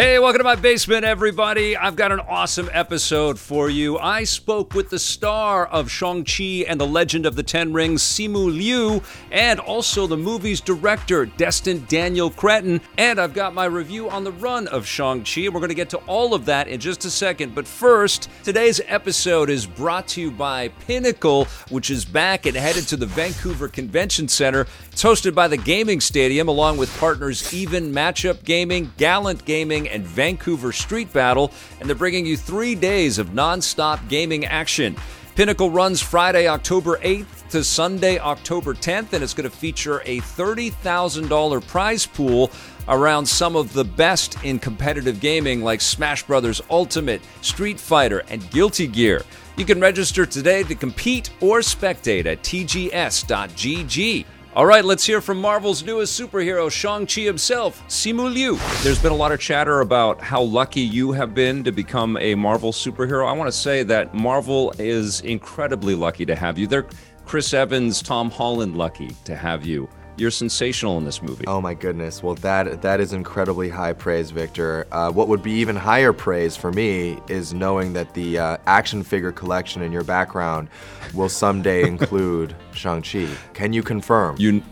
Hey, welcome to my basement, everybody. I've got an awesome episode for you. I spoke with the star of Shang-Chi and the Legend of the Ten Rings, Simu Liu, and also the movie's director, Destin Daniel Cretton. And I've got my review on the run of Shang-Chi. We're going to get to all of that in just a second. But first, today's episode is brought to you by Pinnacle, which is back and headed to the Vancouver Convention Center. It's hosted by the Gaming Stadium, along with partners Even Matchup Gaming, Gallant Gaming, and Vancouver Street Battle, and they're bringing you three days of non-stop gaming action. Pinnacle runs Friday, October 8th to Sunday, October 10th, and it's going to feature a $30,000 prize pool around some of the best in competitive gaming like Smash Bros. Ultimate, Street Fighter, and Guilty Gear. You can register today to compete or spectate at tgs.gg. All right, let's hear from Marvel's newest superhero, Shang-Chi himself, Simu Liu. There's been a lot of chatter about how lucky you have been to become a Marvel superhero. I want to say that Marvel is incredibly lucky to have you. They're Chris Evans, Tom Holland lucky to have you. You're sensational in this movie. Oh my goodness. Well, that that is incredibly high praise, Victor. Uh, what would be even higher praise for me is knowing that the uh, action figure collection in your background will someday include Shang-Chi. Can you confirm? You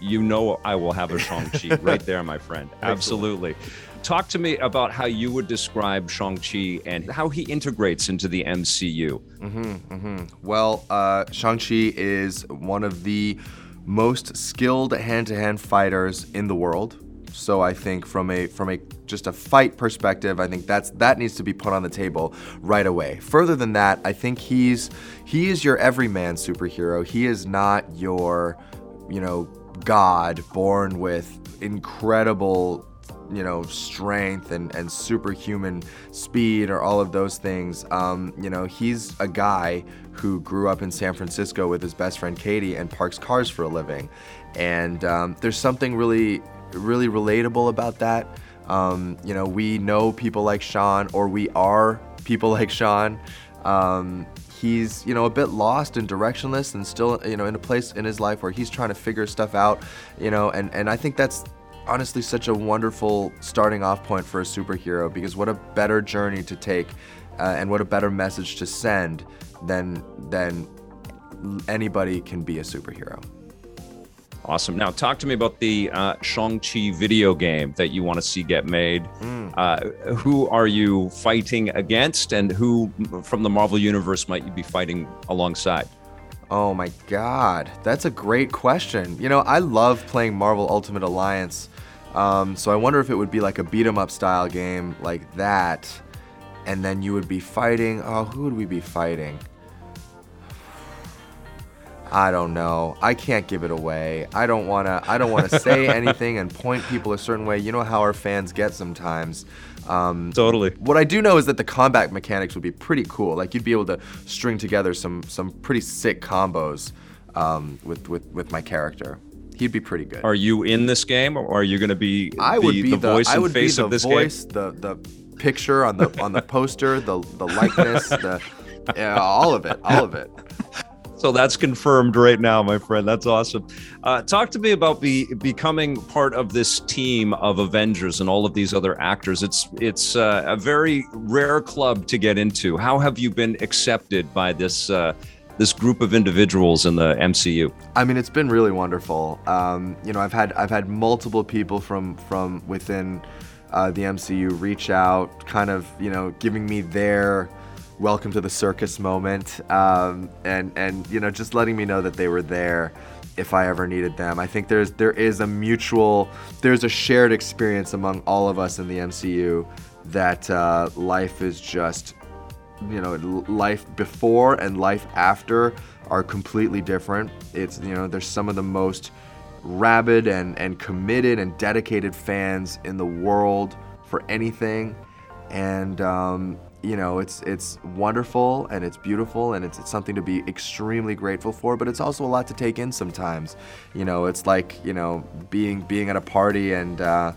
you know I will have a Shang-Chi right there, my friend. Absolutely. Talk to me about how you would describe Shang-Chi and how he integrates into the MCU. Mm-hmm, mm-hmm. Well, uh, Shang-Chi is one of the most skilled hand-to-hand fighters in the world. So I think from a from a just a fight perspective, I think that's that needs to be put on the table right away. Further than that, I think he's he is your everyman superhero. He is not your, you know, god born with incredible you know strength and and superhuman speed or all of those things um, you know he's a guy who grew up in san francisco with his best friend katie and parks cars for a living. And um, there's something really really relatable about that. Um, you know we know people like shaun or we are people like shaun. Um, he's you know a bit lost and directionless and still you know in a place in his life where he's trying to figure stuff out you know and and i think that's honestly such a wonderful starting off point for a superhero because what a better journey to take uh, and what a better message to send than than anybody can be a superhero. Awesome. Now, talk to me about the uh, Shang-Chi video game that you want to see get made. Mm. Uh, who are you fighting against, and who from the Marvel Universe might you be fighting alongside? Oh my god, that's a great question. You know, I love playing Marvel Ultimate Alliance, um, so I wonder if it would be like a beat 'em up style game like that, and then you would be fighting. Oh, who would we be fighting? I don't know. I can't give it away. I don't wanna. I don't wanna say anything and point people a certain way. You know how our fans get sometimes. Um, totally. What I do know is that the combat mechanics would be pretty cool. Like you'd be able to string together some some pretty sick combos um, with with with my character. He'd be pretty good. Are you in this game, or are you going to be? I would be the, the voice and face of this voice, game. The the picture on the on the poster, the the likeness, the yeah, all of it, all of it. So that's confirmed right now, my friend. That's awesome. Uh, talk to me about be, becoming part of this team of Avengers and all of these other actors. It's it's uh, a very rare club to get into. How have you been accepted by this uh, this group of individuals in the MCU? I mean, it's been really wonderful. Um, you know, I've had I've had multiple people from from within uh, the MCU reach out, kind of you know, giving me their welcome to the circus moment um, and and you know just letting me know that they were there if I ever needed them. I think there's there is a mutual there's a shared experience among all of us in the MCU that uh, life is just you know life before and life after are completely different. It's you know there's some of the most rabid and and committed and dedicated fans in the world for anything and um, you know, it's it's wonderful and it's beautiful and it's, it's something to be extremely grateful for, but it's also a lot to take in sometimes. You know, it's like you know being being at a party and. Uh,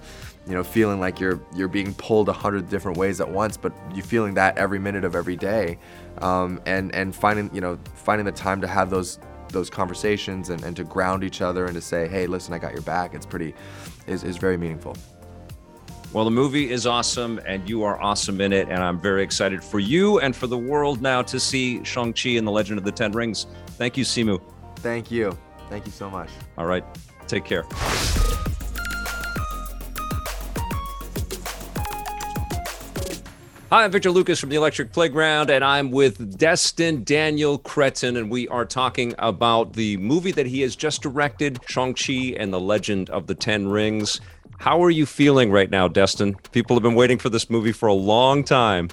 you know, feeling like you're you're being pulled a hundred different ways at once, but you feeling that every minute of every day, um, and and finding you know finding the time to have those those conversations and, and to ground each other and to say, hey, listen, I got your back. It's pretty is is very meaningful. Well, the movie is awesome, and you are awesome in it, and I'm very excited for you and for the world now to see Shang-Chi and the Legend of the Ten Rings. Thank you, Simu. Thank you. Thank you so much. All right. Take care. Hi, I'm Victor Lucas from the Electric Playground, and I'm with Destin Daniel Cretton, and we are talking about the movie that he has just directed, Shang-Chi and the Legend of the Ten Rings. How are you feeling right now, Destin? People have been waiting for this movie for a long time.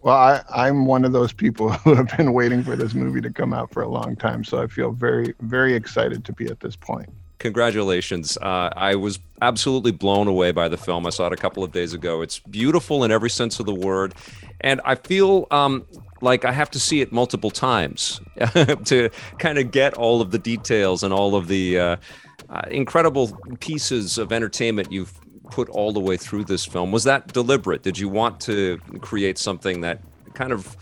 Well, I, I'm one of those people who have been waiting for this movie to come out for a long time, so I feel very, very excited to be at this point congratulations. Uh, I was absolutely blown away by the film. I saw it a couple of days ago. It's beautiful in every sense of the word. And I feel um, like I have to see it multiple times to kind of get all of the details and all of the uh, uh, incredible pieces of entertainment you've put all the way through this film. Was that deliberate? Did you want to create something that kind of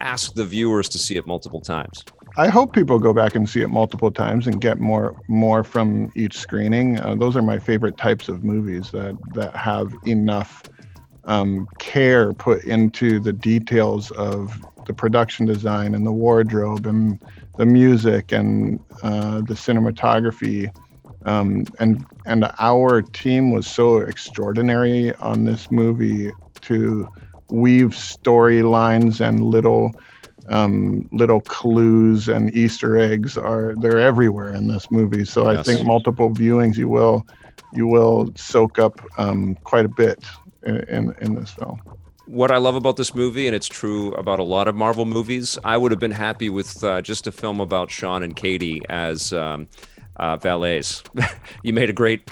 asked the viewers to see it multiple times? I hope people go back and see it multiple times and get more more from each screening. Uh, those are my favorite types of movies that that have enough um, care put into the details of the production design and the wardrobe and the music and uh, the cinematography. Um, and and our team was so extraordinary on this movie to weave storylines and little um, little clues and Easter eggs are they're everywhere in this movie. So yes. I think multiple viewings you will you will soak up um, quite a bit in, in, in this film. What I love about this movie, and it's true about a lot of Marvel movies, I would have been happy with uh, just a film about Shaun and Katie as um, uh, valets. you made a great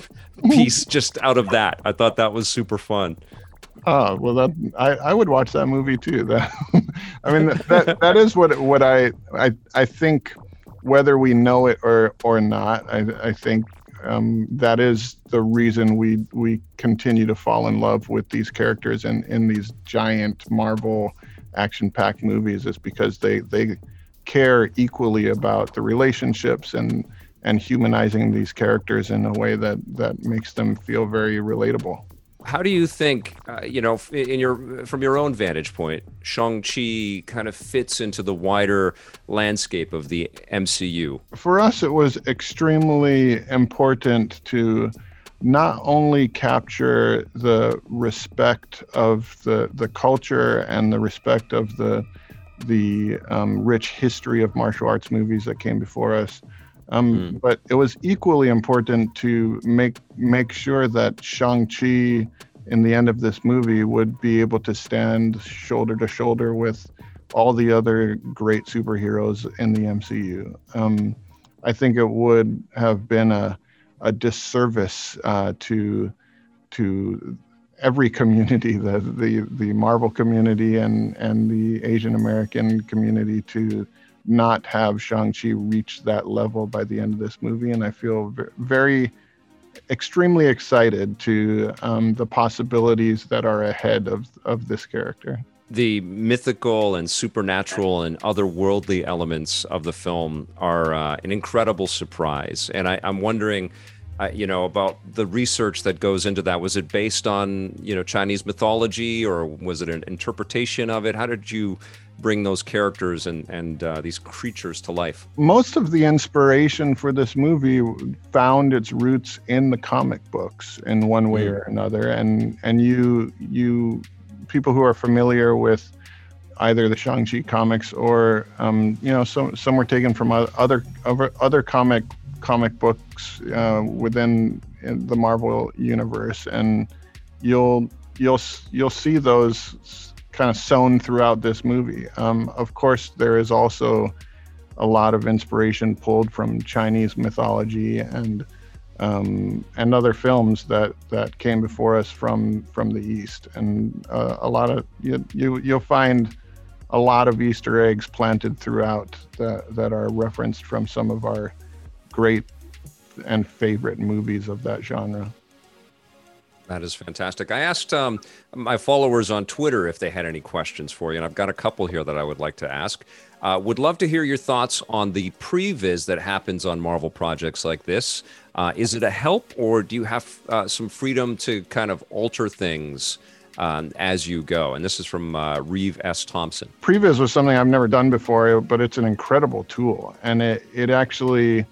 piece just out of that. I thought that was super fun. Oh well, that I, I would watch that movie too. That I mean that that is what what I I I think whether we know it or or not. I I think um, that is the reason we we continue to fall in love with these characters and in these giant Marvel action-packed movies is because they they care equally about the relationships and and humanizing these characters in a way that that makes them feel very relatable how do you think, uh, you know, in your from your own vantage point, Shang Chi kind of fits into the wider landscape of the MCU? For us, it was extremely important to not only capture the respect of the the culture and the respect of the the um, rich history of martial arts movies that came before us, um, mm. But it was equally important to make make sure that Shang Chi, in the end of this movie, would be able to stand shoulder to shoulder with all the other great superheroes in the MCU. Um, I think it would have been a a disservice uh, to to every community, the the the Marvel community and and the Asian American community to not have Shang-Chi reach that level by the end of this movie. And I feel very, extremely excited to um, the possibilities that are ahead of, of this character. The mythical and supernatural and otherworldly elements of the film are uh, an incredible surprise. And I, I'm wondering, uh, you know, about the research that goes into that. Was it based on, you know, Chinese mythology or was it an interpretation of it? How did you bring those characters and and uh, these creatures to life. Most of the inspiration for this movie found its roots in the comic books in one way mm. or another, and and you you people who are familiar with either the Shang-Chi comics or um, you know some some were taken from other other other comic comic books uh, within the Marvel universe, and you'll you'll you'll see those kind of sewn throughout this movie. Um, of course, there is also a lot of inspiration pulled from Chinese mythology and um, and other films that that came before us from from the East, and uh, a lot of you, you you'll find a lot of Easter eggs planted throughout that that are referenced from some of our great and favorite movies of that genre. That is fantastic. I asked um, my followers on Twitter if they had any questions for you, and I've got a couple here that I would like to ask. Uh, would love to hear your thoughts on the previs that happens on Marvel projects like this. Uh, is it a help, or do you have uh, some freedom to kind of alter things um, as you go? And this is from uh, Reeve S. Thompson. Previs was something I've never done before, but it's an incredible tool, and it it actually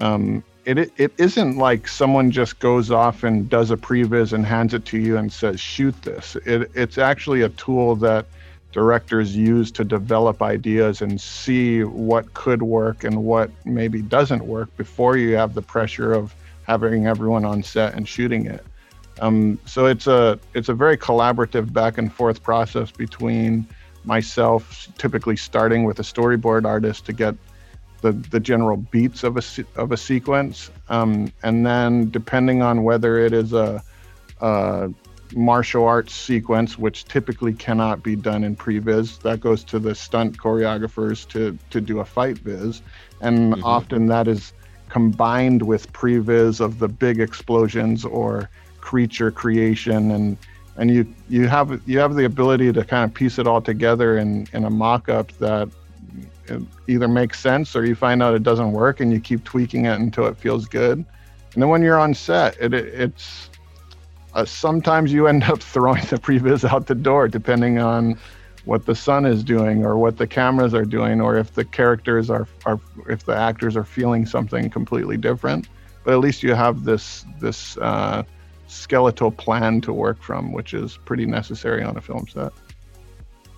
um, it it isn't like someone just goes off and does a previs and hands it to you and says shoot this. It it's actually a tool that directors use to develop ideas and see what could work and what maybe doesn't work before you have the pressure of having everyone on set and shooting it. Um, so it's a it's a very collaborative back and forth process between myself, typically starting with a storyboard artist to get the, the general beats of a, of a sequence. Um, and then depending on whether it is a, a, martial arts sequence, which typically cannot be done in previs, that goes to the stunt choreographers to, to do a fight viz. And mm-hmm. often that is combined with previs of the big explosions or creature creation and and you you have you have the ability to kind of piece it all together in in a mock-up that it either makes sense or you find out it doesn't work and you keep tweaking it until it feels good. And then when you're on set, it, it it's uh, sometimes you end up throwing the previs out the door depending on what the sun is doing or what the cameras are doing or if the characters are, are if the actors are feeling something completely different but at least you have this this uh, skeletal plan to work from which is pretty necessary on a film set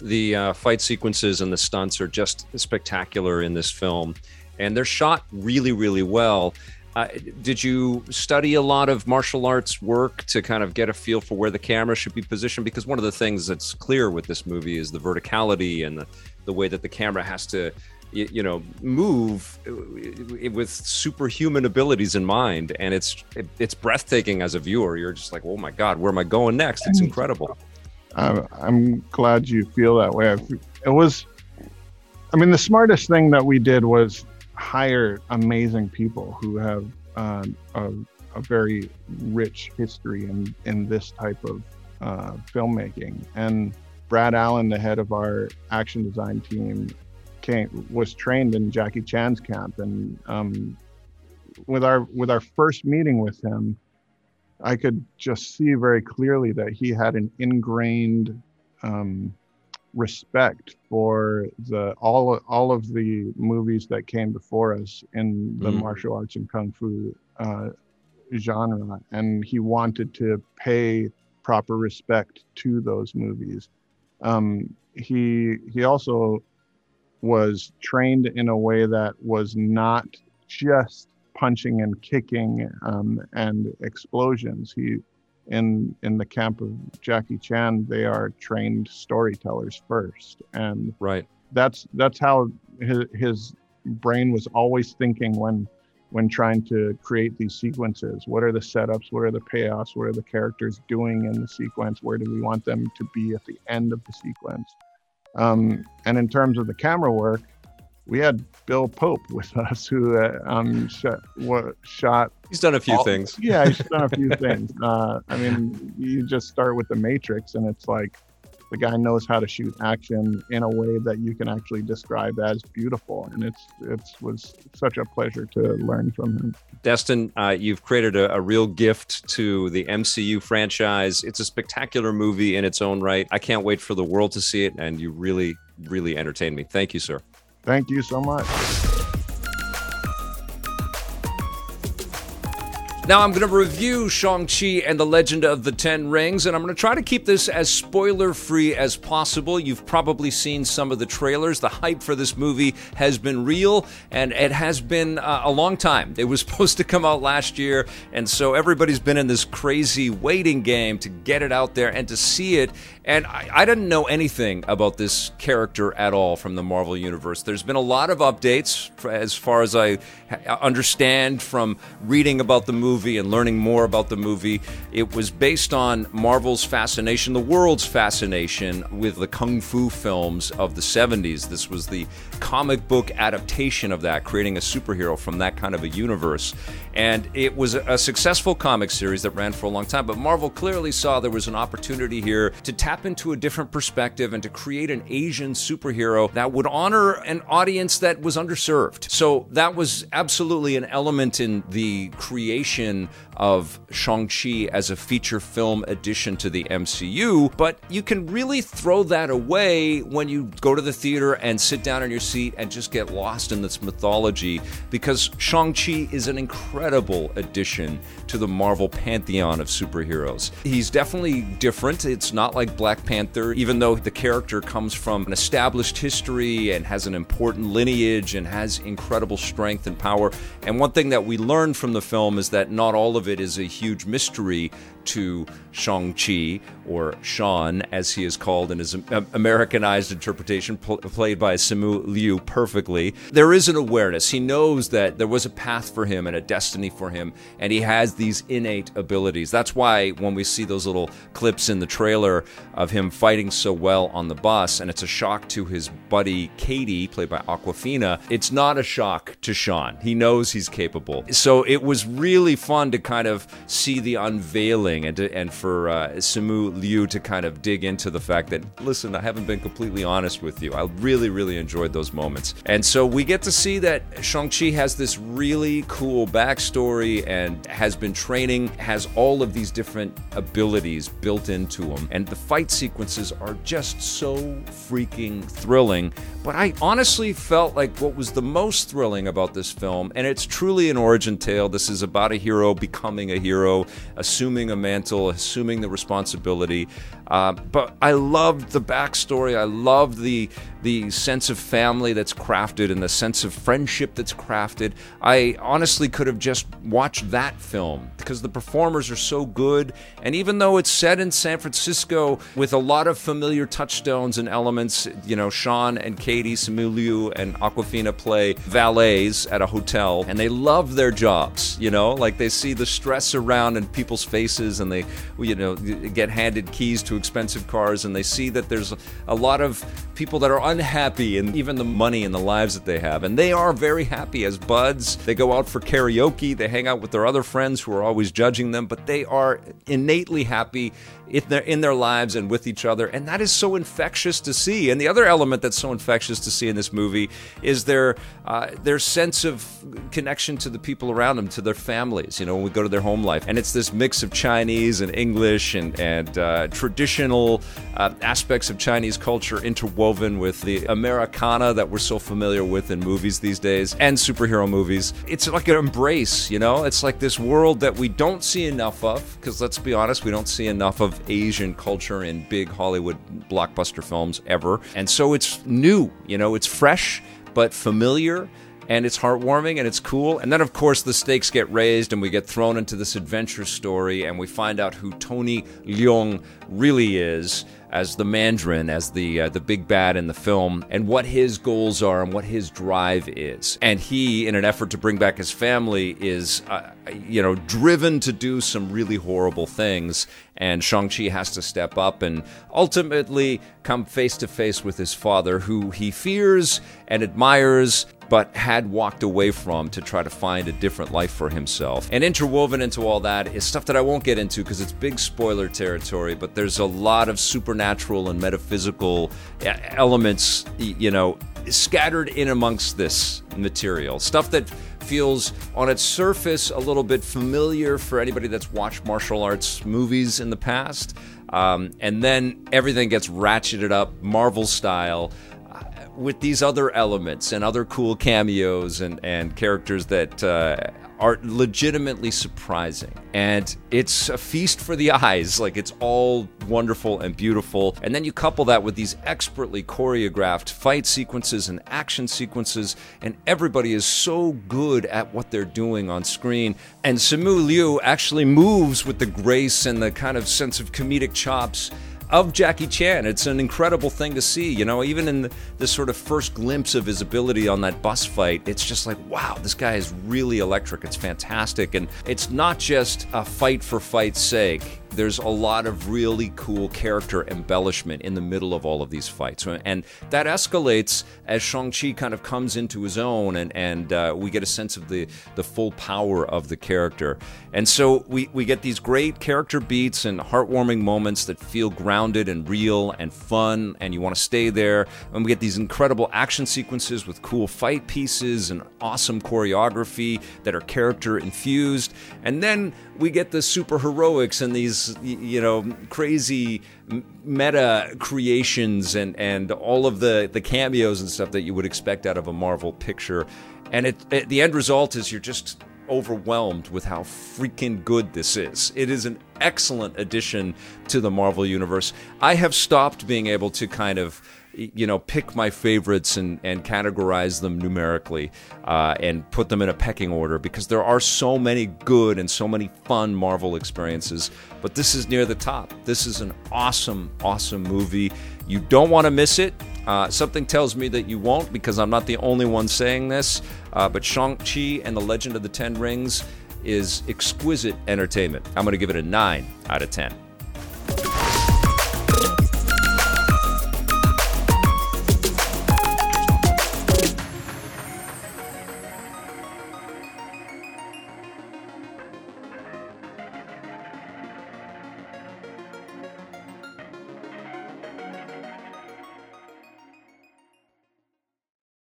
the uh, fight sequences and the stunts are just spectacular in this film, and they're shot really, really well. Uh, did you study a lot of martial arts work to kind of get a feel for where the camera should be positioned? Because one of the things that's clear with this movie is the verticality and the, the way that the camera has to, you, you know, move uh, with superhuman abilities in mind, and it's it, it's breathtaking as a viewer. You're just like, oh my god, where am I going next? It's incredible. I'm, I'm glad you feel that way. It was, I mean, the smartest thing that we did was hire amazing people who have uh, a, a, very rich history in, in this type of uh, filmmaking. And Brad Allan, the head of our action design team, came was trained in Jackie Chan's camp, and um, with our with our first meeting with him, I could just see very clearly that he had an ingrained um, respect for the all all of the movies that came before us in the mm. martial arts and kung fu uh, genre, and he wanted to pay proper respect to those movies. Um, he he also was trained in a way that was not just punching and kicking um, and explosions. He in in the camp of Jackie Chan, they are trained storytellers first, and right. That's that's how his, his brain was always thinking when when trying to create these sequences. What are the setups? What are the payoffs? What are the characters doing in the sequence? Where do we want them to be at the end of the sequence? Um, and in terms of the camera work, we had Bill Pope with us, who uh, um, shot, what, shot. He's done a few all, things. Yeah, he's done a few things. Uh, I mean, you just start with the Matrix, and it's like the guy knows how to shoot action in a way that you can actually describe as beautiful, and it's it was such a pleasure to learn from him. Destin, uh, you've created a, a, real gift to the MCU franchise. It's a spectacular movie in its own right. I can't wait for the world to see it, and you really, really entertained me. Thank you, sir. Thank you so much. Now, I'm going to review Shang-Chi and the Legend of the Ten Rings, and I'm going to try to keep this as spoiler free as possible. You've probably seen some of the trailers. The hype for this movie has been real, and it has been uh, a long time. It was supposed to come out last year, and so everybody's been in this crazy waiting game to get it out there and to see it. And I, I didn't know anything about this character at all from the Marvel Universe. There's been a lot of updates, as far as I understand from reading about the movie movie and learning more about the movie. It was based on Marvel's fascination, the world's fascination with the kung fu films of the 70s. This was the comic book adaptation of that, creating a superhero from that kind of a universe. And it was a successful comic series that ran for a long time, but Marvel clearly saw there was an opportunity here to tap into a different perspective and to create an Asian superhero that would honor an audience that was underserved. So that was absolutely an element in the creation of Shang-Chi as a feature film addition to the MCU, but you can really throw that away when you go to the theater and sit down in your seat and just get lost in this mythology because Shang-Chi is an incredible addition to the Marvel pantheon of superheroes. He's definitely different. It's not like Black Panther, even though the character comes from an established history and has an important lineage and has incredible strength and power. And one thing that we learn from the film is that not all of it is a huge mystery to Shang-Chi, or Shaun, as he is called in his Americanized interpretation, pl- played by Simu Liu perfectly. There is an awareness. He knows that there was a path for him and a destiny for him, and he has these innate abilities. That's why when we see those little clips in the trailer of him fighting so well on the bus, and it's a shock to his buddy Katie, played by Awkwafina, it's not a shock to Shaun. He knows he's capable. So it was really fun to kind of see the unveiling and to, and for uh, Simu Liu to kind of dig into the fact that listen, I haven't been completely honest with you. I really really enjoyed those moments, and so we get to see that Shang Chi has this really cool backstory and has been training, has all of these different abilities built into him, and the fight sequences are just so freaking thrilling. But I honestly felt like what was the most thrilling about this film, and it's truly an origin tale. This is about a hero becoming a hero, assuming a mantle, assuming the responsibility. Uh, but I loved the backstory. I loved the the sense of family that's crafted and the sense of friendship that's crafted. I honestly could have just watched that film because the performers are so good. And even though it's set in San Francisco with a lot of familiar touchstones and elements, you know, Shaun and Katie, Simu Liu, and Awkwafina play valets at a hotel and they love their jobs, you know, like they see the stress around in people's faces and they, you know, get handed keys to expensive cars and they see that there's a lot of people that are unhappy and even the money and the lives that they have. And they are very happy as buds. They go out for karaoke, they hang out with their other friends who are always judging them, but they are innately happy in their, in their lives and with each other. And that is so infectious to see. And the other element that's so infectious to see in this movie is their, uh, their sense of connection to the people around them, to their families, you know, when we go to their home life. And it's this mix of Chinese and English and, and uh, traditional uh, aspects of Chinese culture interwoven with the Americana that we're so familiar with in movies these days and superhero movies. It's like an embrace, you know? It's like this world that we don't see enough of, because let's be honest, we don't see enough of Asian culture in big Hollywood blockbuster films ever. And so it's new, you know, it's fresh but familiar and it's heartwarming and it's cool. And then, of course, the stakes get raised and we get thrown into this adventure story and we find out who Tony Leung really is as the Mandarin, as the uh, the big bad in the film, and what his goals are and what his drive is. And he, in an effort to bring back his family, is uh, you know driven to do some really horrible things. And Shang Chi has to step up and ultimately come face to face with his father, who he fears and admires but had walked away from to try to find a different life for himself. And interwoven into all that is stuff that I won't get into because it's big spoiler territory, but there's a lot of supernatural and metaphysical elements, you know, scattered in amongst this material. Stuff that feels on its surface a little bit familiar for anybody that's watched martial arts movies in the past. Um, and then everything gets ratcheted up Marvel style with these other elements and other cool cameos and, and characters that uh, are legitimately surprising. And it's a feast for the eyes. Like it's all wonderful and beautiful. And then you couple that with these expertly choreographed fight sequences and action sequences, and everybody is so good at what they're doing on screen. And Simu Liu actually moves with the grace and the kind of sense of comedic chops of Jackie Chan. It's an incredible thing to see. You know, even in the, this sort of first glimpse of his ability on that bus fight, it's just like, wow, this guy is really electric. It's fantastic. And it's not just a fight for fight's sake there's a lot of really cool character embellishment in the middle of all of these fights. And that escalates as Shang-Chi kind of comes into his own and, and uh, we get a sense of the, the full power of the character. And so we, we get these great character beats and heartwarming moments that feel grounded and real and fun, and you want to stay there. And we get these incredible action sequences with cool fight pieces and awesome choreography that are character infused. And then we get the super heroics and these you know crazy meta creations and and all of the the cameos and stuff that you would expect out of a Marvel picture and it, it the end result is you're just overwhelmed with how freaking good this is. It is an excellent addition to the Marvel universe. I have stopped being able to kind of you know, pick my favorites and, and categorize them numerically uh, and put them in a pecking order because there are so many good and so many fun Marvel experiences. But this is near the top. This is an awesome, awesome movie. You don't want to miss it. Uh, something tells me that you won't because I'm not the only one saying this. Uh, but Shang-Chi and the Legend of the Ten Rings is exquisite entertainment. I'm going to give it a 9 out of 10.